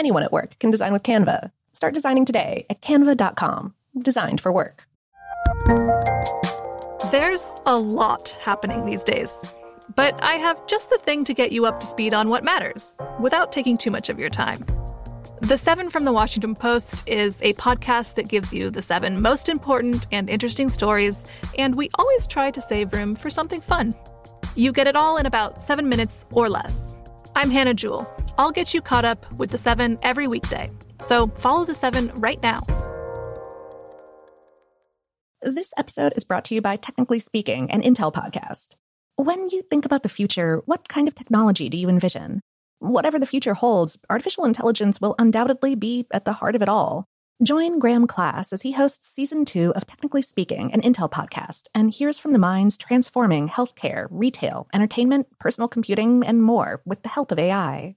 Anyone at work can design with Canva. Start designing today at canva.com. Designed for work. There's a lot happening these days. But I have just the thing to get you up to speed on what matters without taking too much of your time. The Seven from the Washington Post is a podcast that gives you the seven most important and interesting stories, and we always try to save room for something fun. You get it all in about seven minutes or less. I'm Hannah Jewell. I'll get you caught up with the seven every weekday. So follow the seven right now. This episode is brought to you by Technically Speaking, an Intel podcast. When you think about the future, what kind of technology do you envision? Whatever the future holds, artificial intelligence will undoubtedly be at the heart of it all. Join Graham Class as he hosts season two of Technically Speaking, an Intel podcast, and hears from the minds transforming healthcare, retail, entertainment, personal computing, and more with the help of AI.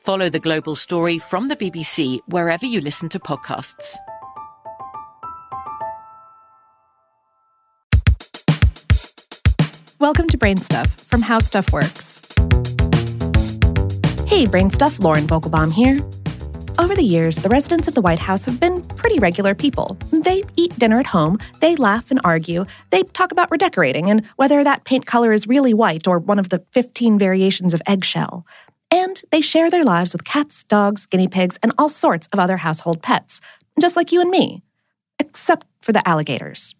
Follow the global story from the BBC wherever you listen to podcasts. Welcome to Brain Stuff from How Stuff Works. Hey, Brain Stuff, Lauren Vogelbaum here. Over the years, the residents of the White House have been pretty regular people. They eat dinner at home, they laugh and argue, they talk about redecorating and whether that paint color is really white or one of the 15 variations of eggshell. And they share their lives with cats, dogs, guinea pigs, and all sorts of other household pets, just like you and me, except for the alligators.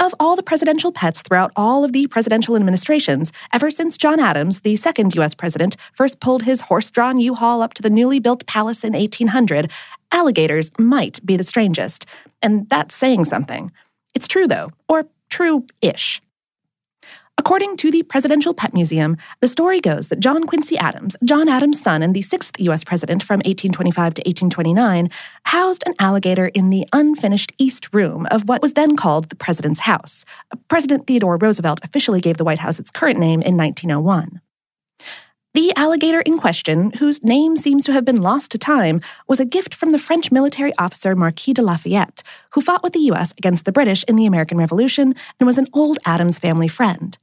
Of all the presidential pets throughout all of the presidential administrations, ever since John Adams, the second U.S. president, first pulled his horse drawn U Haul up to the newly built palace in 1800, alligators might be the strangest. And that's saying something. It's true, though, or true ish. According to the Presidential Pet Museum, the story goes that John Quincy Adams, John Adams' son and the sixth U.S. president from 1825 to 1829, housed an alligator in the unfinished East Room of what was then called the President's House. President Theodore Roosevelt officially gave the White House its current name in 1901. The alligator in question, whose name seems to have been lost to time, was a gift from the French military officer Marquis de Lafayette, who fought with the U.S. against the British in the American Revolution and was an old Adams family friend.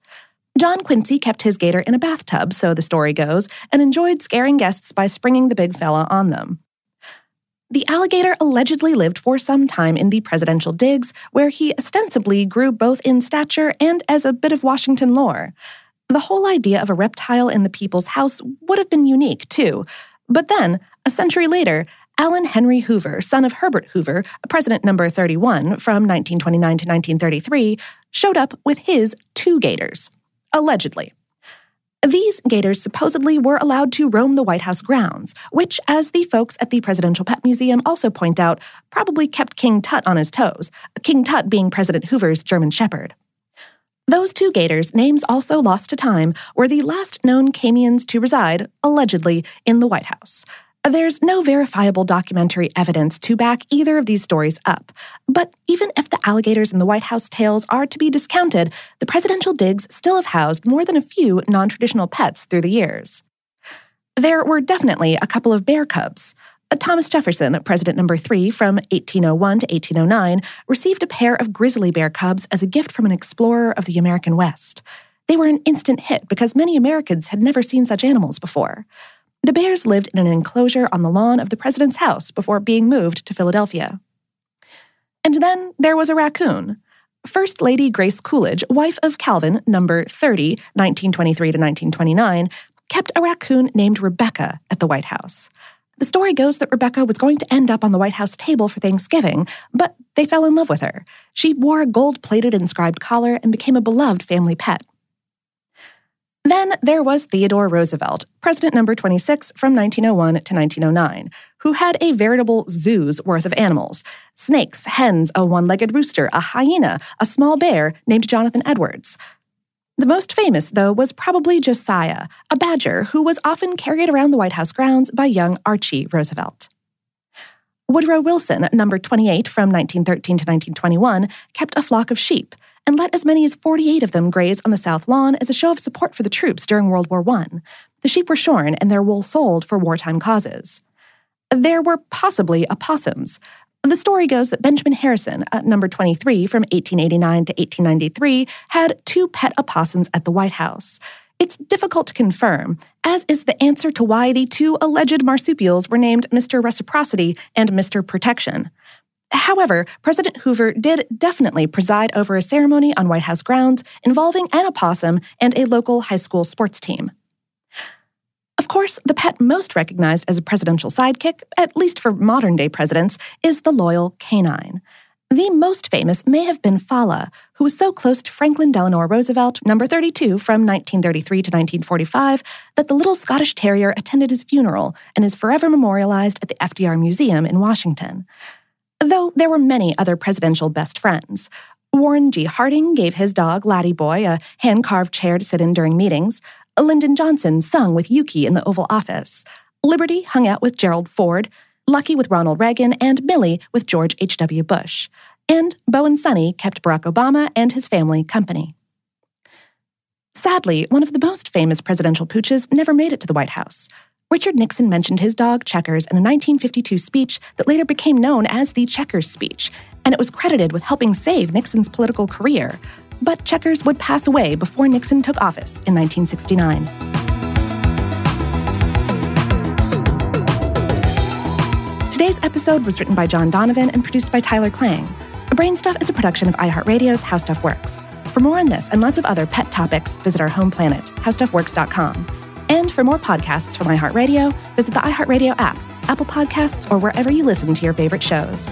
John Quincy kept his gator in a bathtub, so the story goes, and enjoyed scaring guests by springing the big fella on them. The alligator allegedly lived for some time in the presidential digs, where he ostensibly grew both in stature and as a bit of Washington lore. The whole idea of a reptile in the people's house would have been unique, too. But then, a century later, Allan Henry Hoover, son of Herbert Hoover, president number 31 from 1929 to 1933, showed up with his two gators. Allegedly. These gators supposedly were allowed to roam the White House grounds, which, as the folks at the Presidential Pet Museum also point out, probably kept King Tut on his toes, King Tut being President Hoover's German Shepherd. Those two gators, names also lost to time, were the last known canians to reside, allegedly, in the White House. There's no verifiable documentary evidence to back either of these stories up. But even if the alligators in the White House tales are to be discounted, the presidential digs still have housed more than a few non traditional pets through the years. There were definitely a couple of bear cubs. Uh, Thomas Jefferson, president number three from 1801 to 1809, received a pair of grizzly bear cubs as a gift from an explorer of the American West. They were an instant hit because many Americans had never seen such animals before. The bears lived in an enclosure on the lawn of the president's house before being moved to Philadelphia. And then there was a raccoon. First Lady Grace Coolidge, wife of Calvin, number 30, 1923 to 1929, kept a raccoon named Rebecca at the White House. The story goes that Rebecca was going to end up on the White House table for Thanksgiving, but they fell in love with her. She wore a gold plated inscribed collar and became a beloved family pet. Then there was Theodore Roosevelt, president number 26 from 1901 to 1909, who had a veritable zoo's worth of animals snakes, hens, a one legged rooster, a hyena, a small bear named Jonathan Edwards. The most famous, though, was probably Josiah, a badger who was often carried around the White House grounds by young Archie Roosevelt. Woodrow Wilson, number 28 from 1913 to 1921, kept a flock of sheep and let as many as 48 of them graze on the South Lawn as a show of support for the troops during World War I. The sheep were shorn and their wool sold for wartime causes. There were possibly opossums, the story goes that Benjamin Harrison, at number 23 from 1889 to 1893, had two pet opossums at the White House. It's difficult to confirm, as is the answer to why the two alleged marsupials were named Mr. Reciprocity and Mr. Protection. However, President Hoover did definitely preside over a ceremony on White House grounds involving an opossum and a local high school sports team. Of course, the pet most recognized as a presidential sidekick, at least for modern day presidents, is the loyal canine. The most famous may have been Fala, who was so close to Franklin Delano Roosevelt, number 32 from 1933 to 1945, that the little Scottish Terrier attended his funeral and is forever memorialized at the FDR Museum in Washington. Though there were many other presidential best friends. Warren G. Harding gave his dog, Laddie Boy, a hand carved chair to sit in during meetings. Lyndon Johnson sung with Yuki in the Oval Office. Liberty hung out with Gerald Ford, Lucky with Ronald Reagan, and Millie with George H.W. Bush. And Bo and Sonny kept Barack Obama and his family company. Sadly, one of the most famous presidential pooches never made it to the White House. Richard Nixon mentioned his dog Checkers in a 1952 speech that later became known as the Checkers speech, and it was credited with helping save Nixon's political career, but Checkers would pass away before Nixon took office in 1969. Today's episode was written by John Donovan and produced by Tyler Klang. Brainstuff is a production of iHeartRadio's How Stuff Works. For more on this and lots of other pet topics, visit our home planet, howstuffworks.com. And for more podcasts from iHeartRadio, visit the iHeartRadio app, Apple Podcasts, or wherever you listen to your favorite shows.